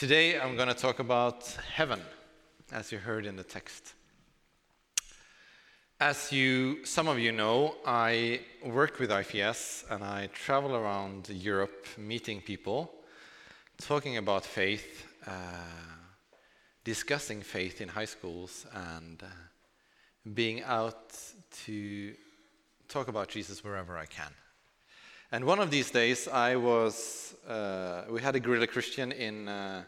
Today I'm going to talk about heaven, as you heard in the text. As you, some of you know, I work with IFES and I travel around Europe meeting people, talking about faith, uh, discussing faith in high schools, and uh, being out to talk about Jesus wherever I can. And one of these days, I was, uh, we had a guerrilla Christian in uh,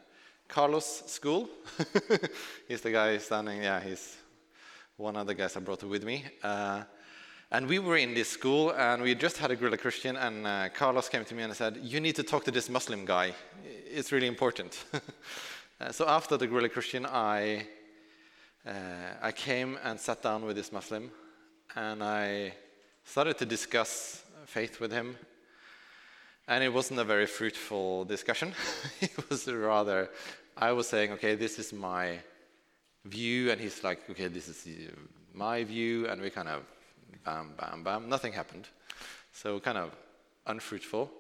Carlos' school. he's the guy standing, yeah, he's one of the guys I brought with me. Uh, and we were in this school, and we just had a guerrilla Christian, and uh, Carlos came to me and said, You need to talk to this Muslim guy. It's really important. Uh, so after the guerrilla Christian, I, uh, I came and sat down with this Muslim, and I started to discuss faith with him and it wasn't a very fruitful discussion. it was rather, I was saying, okay, this is my view, and he's like, okay, this is uh, my view, and we kind of bam, bam, bam. Nothing happened. So kind of unfruitful.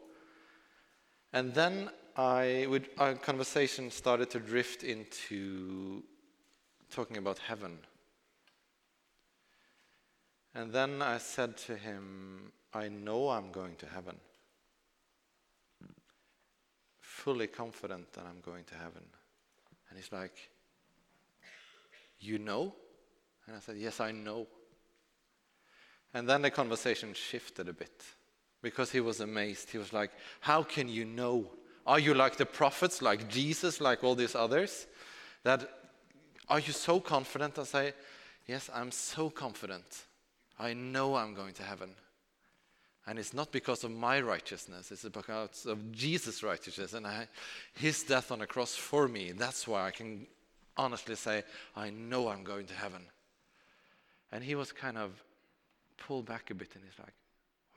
And then I would, our conversation started to drift into talking about heaven. And then I said to him, I know I'm going to heaven fully confident that I'm going to heaven. And he's like, You know? And I said, Yes, I know. And then the conversation shifted a bit because he was amazed. He was like, How can you know? Are you like the prophets, like Jesus, like all these others? That are you so confident? I say, Yes, I'm so confident. I know I'm going to heaven. And it's not because of my righteousness, it's because of Jesus' righteousness and I, his death on the cross for me. That's why I can honestly say, I know I'm going to heaven. And he was kind of pulled back a bit and he's like,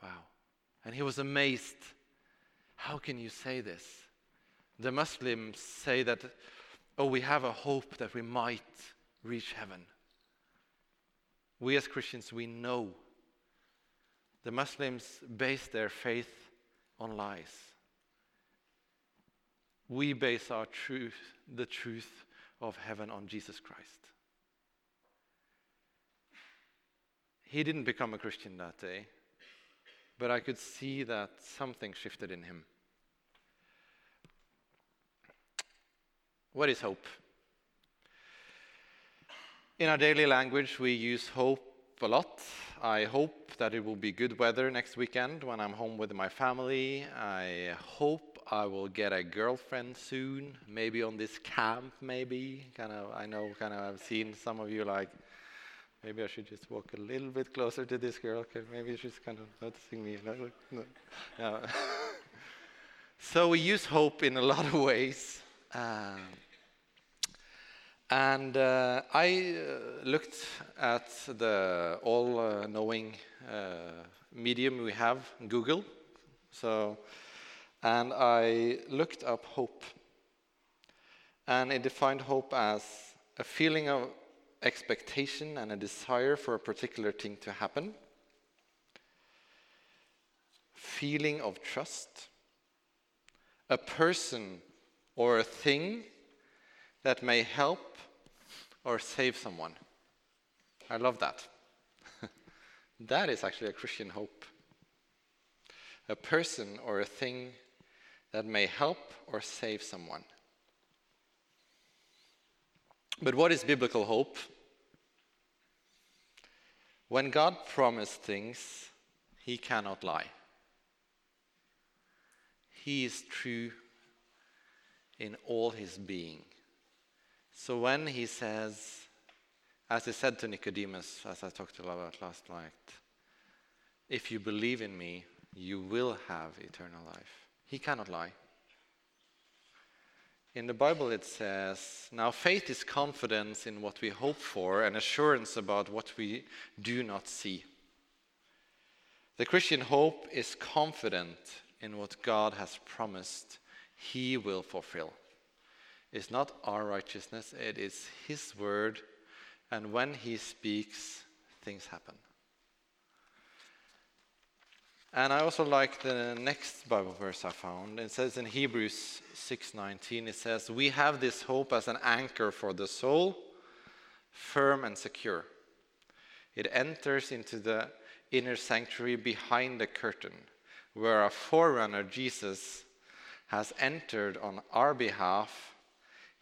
wow. And he was amazed. How can you say this? The Muslims say that, oh, we have a hope that we might reach heaven. We as Christians, we know the Muslims base their faith on lies. We base our truth, the truth of heaven on Jesus Christ. He didn't become a Christian that day, but I could see that something shifted in him. What is hope? In our daily language, we use hope a lot. I hope that it will be good weather next weekend when I'm home with my family. I hope I will get a girlfriend soon, maybe on this camp, maybe. Kind of, I know, kind of, I've seen some of you like, maybe I should just walk a little bit closer to this girl. Okay, maybe she's kind of noticing me. No, no. no. so we use hope in a lot of ways. Um, and uh, I uh, looked at the all-knowing uh, medium we have, Google. So, and I looked up hope, and it defined hope as a feeling of expectation and a desire for a particular thing to happen, feeling of trust, a person or a thing that may help or save someone. I love that. that is actually a Christian hope. A person or a thing that may help or save someone. But what is biblical hope? When God promised things, he cannot lie. He is true in all his being. So when he says, as he said to Nicodemus, as I talked to about last night, if you believe in me, you will have eternal life. He cannot lie. In the Bible, it says, Now faith is confidence in what we hope for and assurance about what we do not see. The Christian hope is confident in what God has promised He will fulfill is not our righteousness, it is His word. And when He speaks, things happen. And I also like the next Bible verse I found. It says in Hebrews 6:19 it says, "We have this hope as an anchor for the soul, firm and secure. It enters into the inner sanctuary behind the curtain, where our forerunner Jesus has entered on our behalf.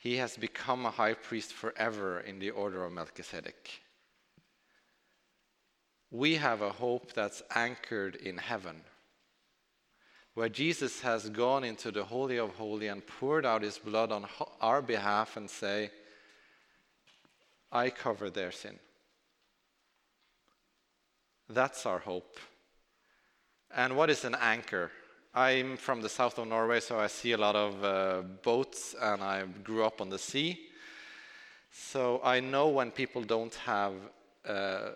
He has become a high priest forever in the order of Melchizedek." we have a hope that's anchored in heaven, where Jesus has gone into the Holy of Holies and poured out his blood on our behalf and say, I cover their sin. That's our hope. And what is an anchor? I'm from the south of Norway, so I see a lot of uh, boats, and I grew up on the sea. So I know when people don't have uh,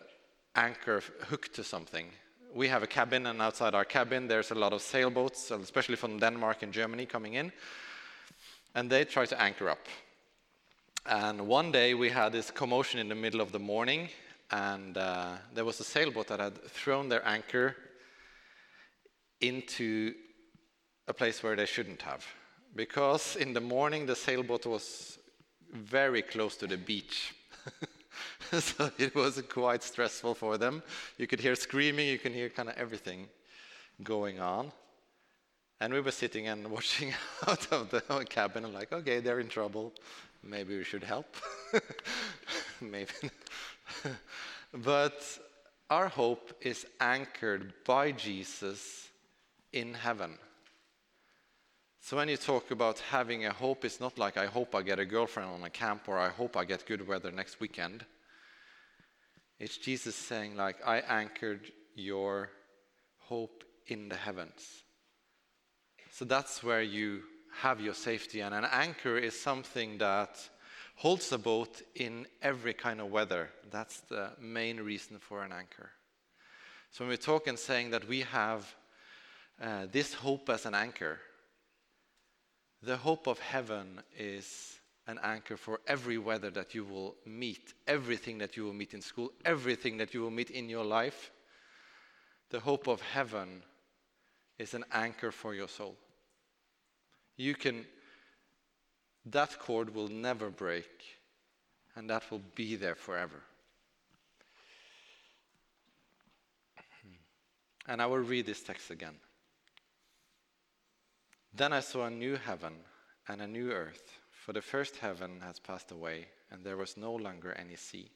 anchor hooked to something. We have a cabin, and outside our cabin, there's a lot of sailboats, especially from Denmark and Germany, coming in. And they try to anchor up. And one day we had this commotion in the middle of the morning, and uh, there was a sailboat that had thrown their anchor into a place where they shouldn't have. Because in the morning the sailboat was very close to the beach. so it was quite stressful for them. You could hear screaming, you can hear kind of everything going on. And we were sitting and watching out of the cabin and like, okay, they're in trouble. Maybe we should help. Maybe. but our hope is anchored by Jesus in heaven. So when you talk about having a hope, it's not like I hope I get a girlfriend on a camp or I hope I get good weather next weekend. It's Jesus saying, like, I anchored your hope in the heavens. So that's where you have your safety. And an anchor is something that holds a boat in every kind of weather. That's the main reason for an anchor. So when we talk and saying that we have uh, this hope as an anchor, the hope of heaven is an anchor for every weather that you will meet, everything that you will meet in school, everything that you will meet in your life. The hope of heaven is an anchor for your soul. You can, that cord will never break, and that will be there forever. And I will read this text again. Then I saw a new heaven and a new earth for the first heaven has passed away, and there was no longer any sea.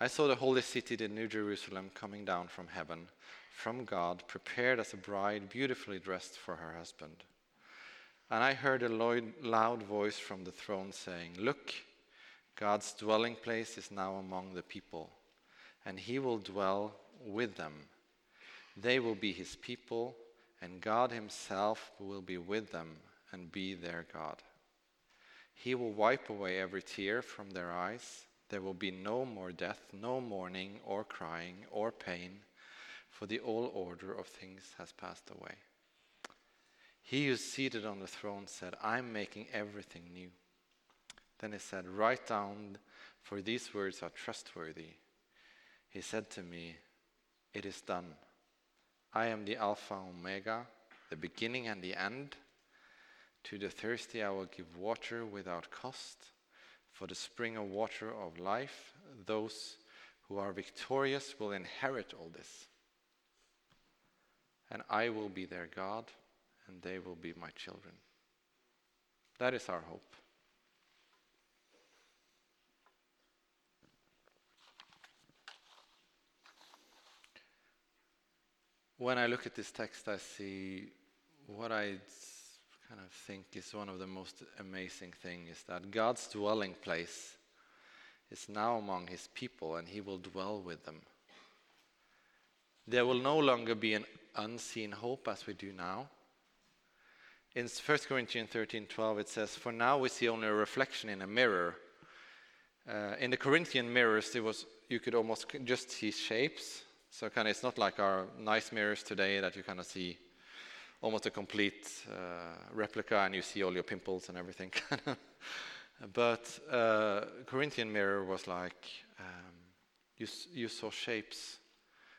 I saw the holy city, the New Jerusalem, coming down from heaven, from God, prepared as a bride beautifully dressed for her husband. And I heard a loud voice from the throne saying, Look, God's dwelling place is now among the people, and he will dwell with them. They will be his people, and God himself will be with them and be their God. He will wipe away every tear from their eyes. There will be no more death, no mourning, or crying, or pain, for the old order of things has passed away. He who is seated on the throne said, I'm making everything new. Then he said, Write down, for these words are trustworthy. He said to me, It is done. I am the Alpha Omega, the beginning and the end. To the thirsty I will give water without cost. For the spring of water of life, those who are victorious will inherit all this. And I will be their God, and they will be my children. That is our hope. When I look at this text, I see what I kind of think is one of the most amazing things is that God's dwelling place is now among his people and he will dwell with them. There will no longer be an unseen hope as we do now. In 1 Corinthians 13:12 it says, "For now we see only a reflection in a mirror." Uh, in the Corinthian mirrors, it was you could almost just see shapes. So kind of it's not like our nice mirrors today that you kind of see almost a complete uh, replica, and you see all your pimples and everything. but uh, Corinthian mirror was like um, you, you saw shapes,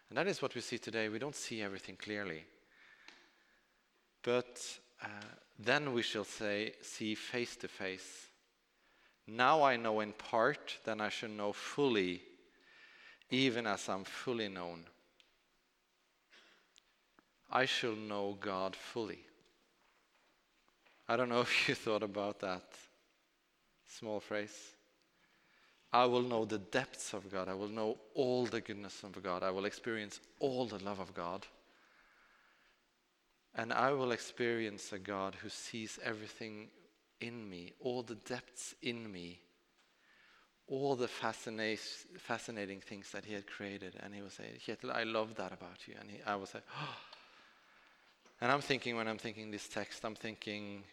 And that is what we see today. We don't see everything clearly. But uh, then we shall say, see face to face. Now I know in part, then I shall know fully, even as I'm fully known. I shall know God fully. I don't know if you thought about that small phrase. I will know the depths of God. I will know all the goodness of God. I will experience all the love of God. And I will experience a God who sees everything in me, all the depths in me, all the fascinating things that He had created. And He would say, Kjetil, I love that about you. And he, I will say, oh. And I'm thinking, when I'm thinking this text, I'm thinking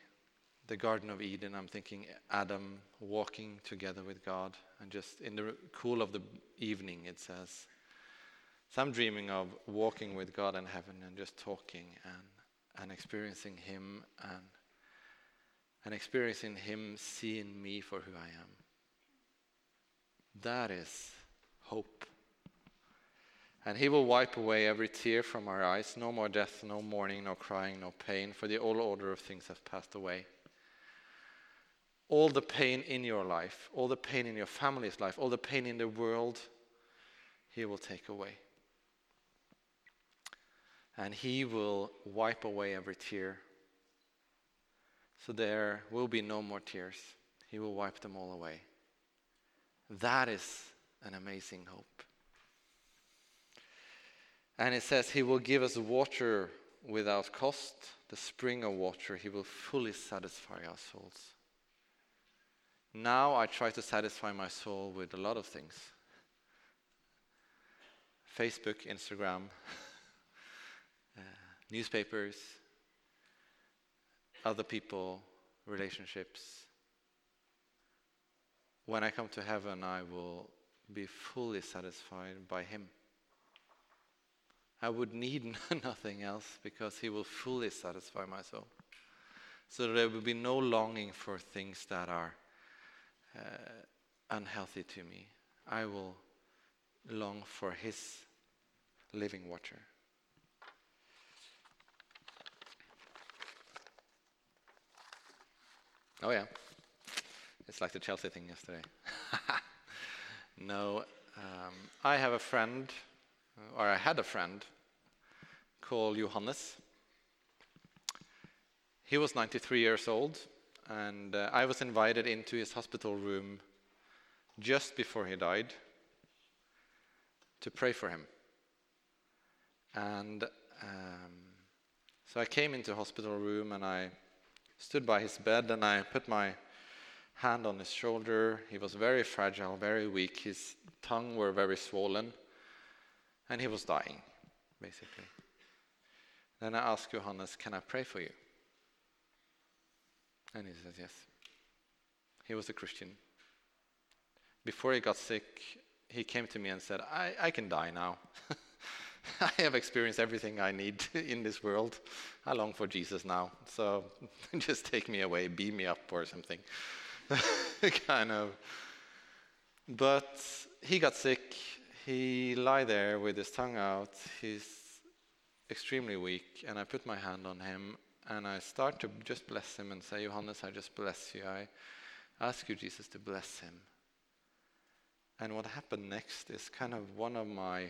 the Garden of Eden, I'm thinking Adam walking together with God, and just in the cool of the evening, it says. So I'm dreaming of walking with God in heaven and just talking and, and experiencing Him and, and experiencing Him seeing me for who I am. That is hope. And he will wipe away every tear from our eyes. No more death, no mourning, no crying, no pain, for the old order of things has passed away all the pain in your life, all the pain in your family's life, all the pain in the world, He will take away. And He will wipe away every tear. So there will be no more tears. He will wipe them all away. That is an amazing hope. And it says, He will give us water without cost, the spring of water. He will fully satisfy our souls. Now I try to satisfy my soul with a lot of things Facebook, Instagram, uh, newspapers, other people, relationships. When I come to heaven, I will be fully satisfied by Him. I would need nothing else because He will fully satisfy my soul. So there will be no longing for things that are uh, unhealthy to me. I will long for His living water. Oh, yeah. It's like the Chelsea thing yesterday. no, um, I have a friend, or I had a friend, called Johannes. He was 93 years old and uh, I was invited into his hospital room just before he died to pray for him. And um, so I came into hospital room and I stood by his bed and I put my hand on his shoulder. He was very fragile, very weak. His tongue were very swollen, and he was dying, basically. Then I asked Johannes, "Can I pray for you?" And he says, Yes. He was a Christian. Before he got sick, he came to me and said, I, I can die now. I have experienced everything I need in this world. I long for Jesus now. So just take me away, beam me up or something. kind of. But he got sick. He lay there with his tongue out. He's extremely weak. And I put my hand on him and I start to just bless him and say, Johannes, I just bless you. I ask you, Jesus, to bless him. And what happened next is kind of one of my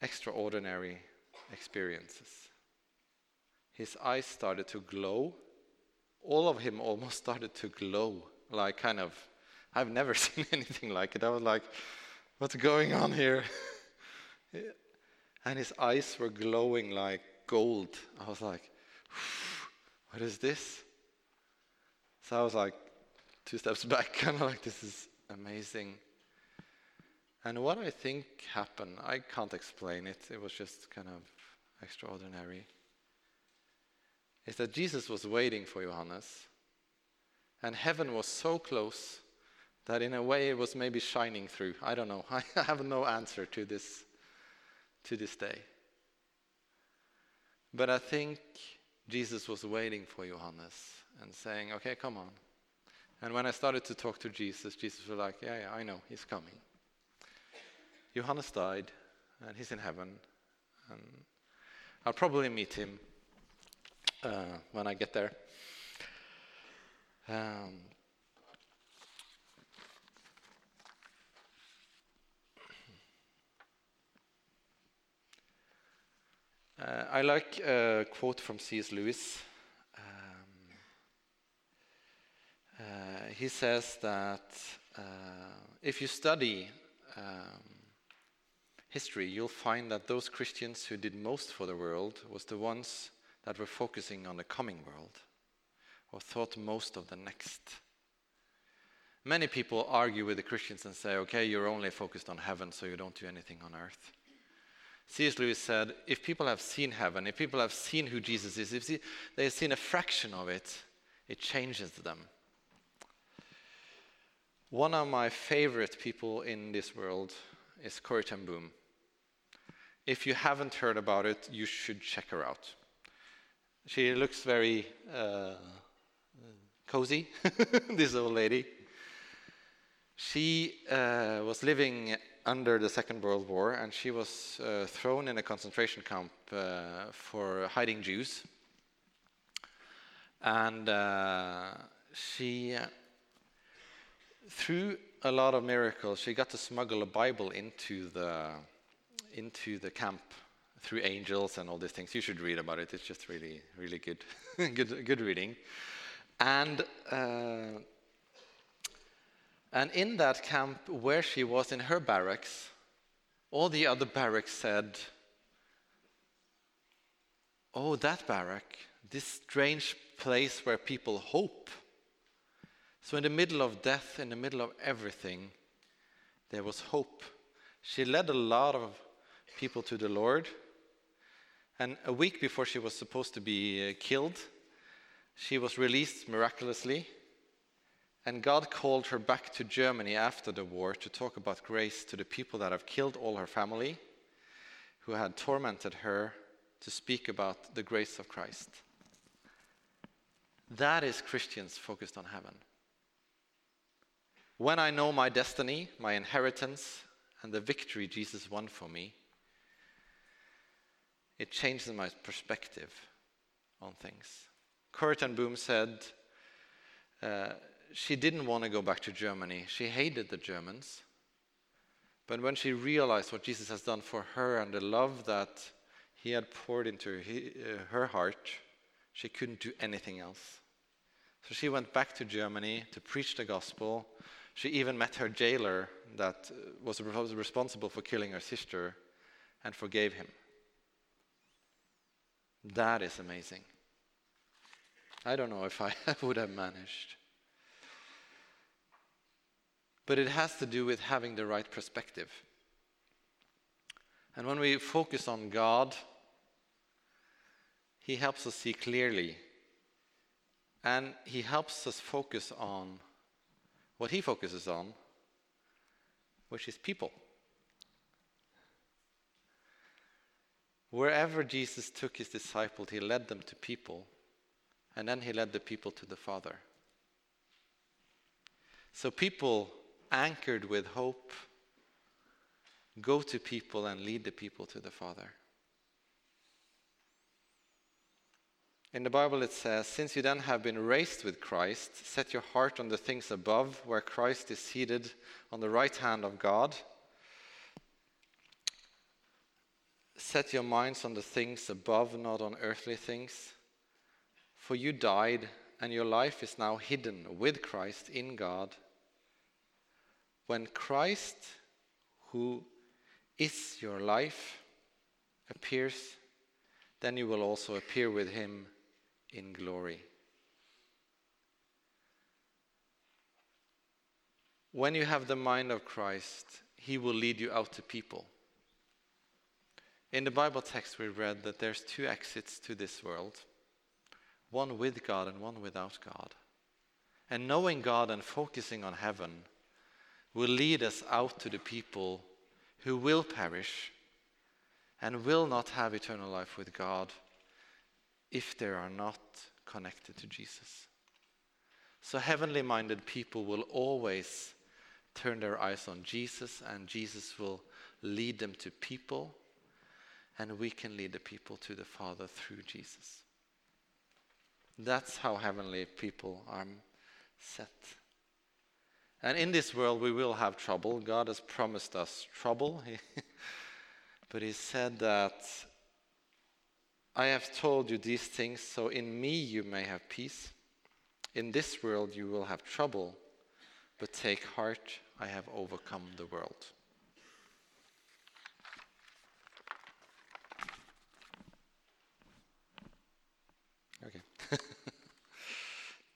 extraordinary experiences. His eyes started to glow. All of him almost started to glow, like kind of, I've never seen anything like it. I was like, what's going on here? and his eyes were glowing like gold. I was like, what is this? So I was like, two steps back, kind of like, this is amazing. And what I think happened, I can't explain it, it was just kind of extraordinary, is that Jesus was waiting for Johannes, and heaven was so close that in a way it was maybe shining through. I don't know. I have no answer to this to this day. But I think Jesus was waiting for Johannes and saying, okay, come on. And when I started to talk to Jesus, Jesus was like, yeah, yeah, I know, he's coming. Johannes died, and he's in heaven. And I'll probably meet him uh, when I get there. Um, uh, I like a quote from C.S. Lewis. Um, uh, he says that uh, if you study um, history, you'll find that those Christians who did most for the world was the ones that were focusing on the coming world or thought most of the next. Many people argue with the Christians and say, okay, you're only focused on heaven, so you don't do anything on earth. C.S. Lewis said, if people have seen heaven, if people have seen who Jesus is, if they have seen a fraction of it, it changes them. One of my favorite people in this world is Corrie ten Boom. If you haven't heard about it, you should check her out. She looks very uh, cozy, this old lady. She uh, was living under the Second World War and she was uh, thrown in a concentration camp uh, for hiding Jews. And uh, she, through a lot of miracles, she got to smuggle a Bible into the, into the camp through angels and all these things. You should read about it. It's just really, really good, good, good reading. And uh, and in that camp where she was in her barracks, all the other barracks said, "Oh, that barrack, this strange place where people hope." So in the middle of death, in the middle of everything, there was hope. She led a lot of people to the Lord. And a week before she was supposed to be uh, killed, she was released miraculously. And God called her back to Germany after the war to talk about grace to the people that have killed all her family, who had tormented her, to speak about the grace of Christ. That is Christians focused on heaven. When I know my destiny, my inheritance, and the victory Jesus won for me, it changes my perspective on things. Corrie ten Boom said uh, she didn't want to go back to Germany. She hated the Germans. But when she realized what Jesus has done for her and the love that he had poured into uh, her heart, she couldn't do anything else. So she went back to Germany to preach the gospel. She even met her jailer that uh, was responsible for killing her sister and forgave him. That is amazing. I don't know if I would have managed. But it has to do with having the right perspective. And when we focus on God, He helps us see clearly. And He helps us focus on what He focuses on, which is people. Wherever Jesus took his disciples, he led them to people, and then he led the people to the Father. So, people anchored with hope go to people and lead the people to the Father. In the Bible, it says, Since you then have been raised with Christ, set your heart on the things above, where Christ is seated on the right hand of God. Set your minds on the things above, not on earthly things. For you died, and your life is now hidden with Christ in God. When Christ, who is your life, appears, then you will also appear with him in glory. When you have the mind of Christ, he will lead you out to people. In the Bible text, we read that there's two exits to this world one with God and one without God. And knowing God and focusing on heaven will lead us out to the people who will perish and will not have eternal life with God if they are not connected to Jesus. So, heavenly minded people will always turn their eyes on Jesus, and Jesus will lead them to people, and we can lead the people to the Father through Jesus. That's how heavenly people are set. And in this world, we will have trouble. God has promised us trouble. but He said that I have told you these things, so in me you may have peace. In this world you will have trouble, but take heart, I have overcome the world. Okay.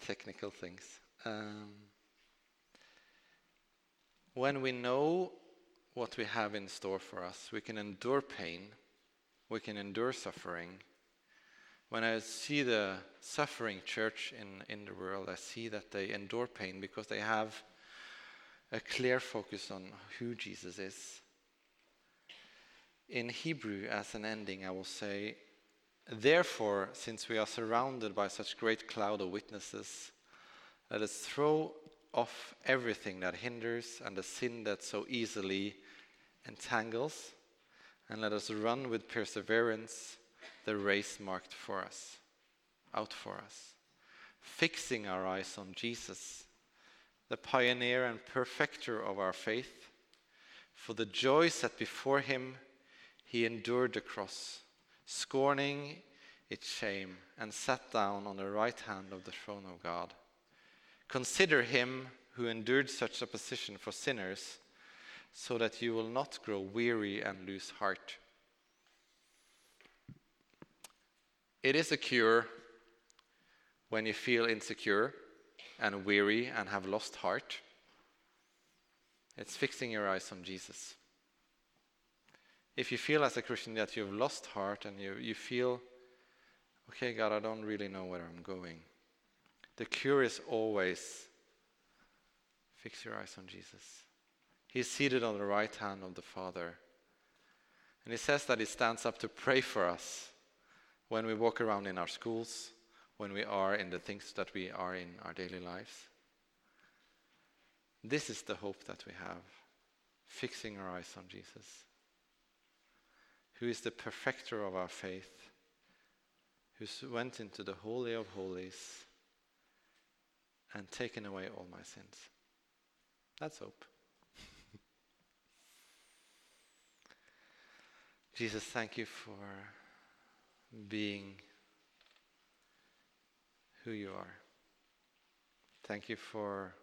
Technical things. Um, when we know what we have in store for us, we can endure pain, we can endure suffering. When I see the suffering church in, in the world, I see that they endure pain because they have a clear focus on who Jesus is. In Hebrew, as an ending, I will say, Therefore, since we are surrounded by such great cloud of witnesses, let us throw off everything that hinders and the sin that so easily entangles, and let us run with perseverance the race marked for us, out for us, fixing our eyes on Jesus, the pioneer and perfecter of our faith. For the joy set before him, he endured the cross, scorning its shame, and sat down on the right hand of the throne of God. Consider him who endured such opposition for sinners, so that you will not grow weary and lose heart. It is a cure when you feel insecure and weary and have lost heart. It's fixing your eyes on Jesus. If you feel as a Christian that you've lost heart and you, you feel, okay, God, I don't really know where I'm going the cure is always fix your eyes on Jesus. He's seated on the right hand of the Father. And he says that he stands up to pray for us when we walk around in our schools, when we are in the things that we are in our daily lives. This is the hope that we have, fixing our eyes on Jesus, who is the perfecter of our faith, who went into the Holy of Holies and taken away all my sins. That's hope. Jesus, thank you for being who you are. Thank you for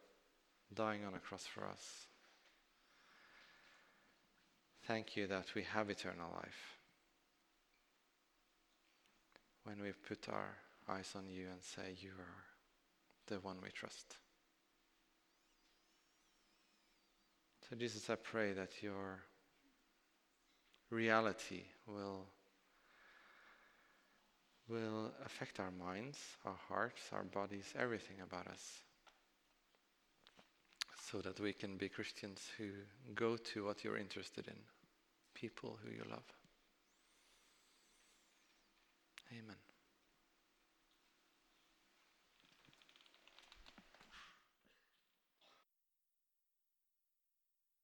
dying on a cross for us. Thank you that we have eternal life when we put our eyes on you and say, You are the one we trust. So, Jesus, I pray that your reality will, will affect our minds, our hearts, our bodies, everything about us, so that we can be Christians who go to what you're interested in, people who you love. Amen.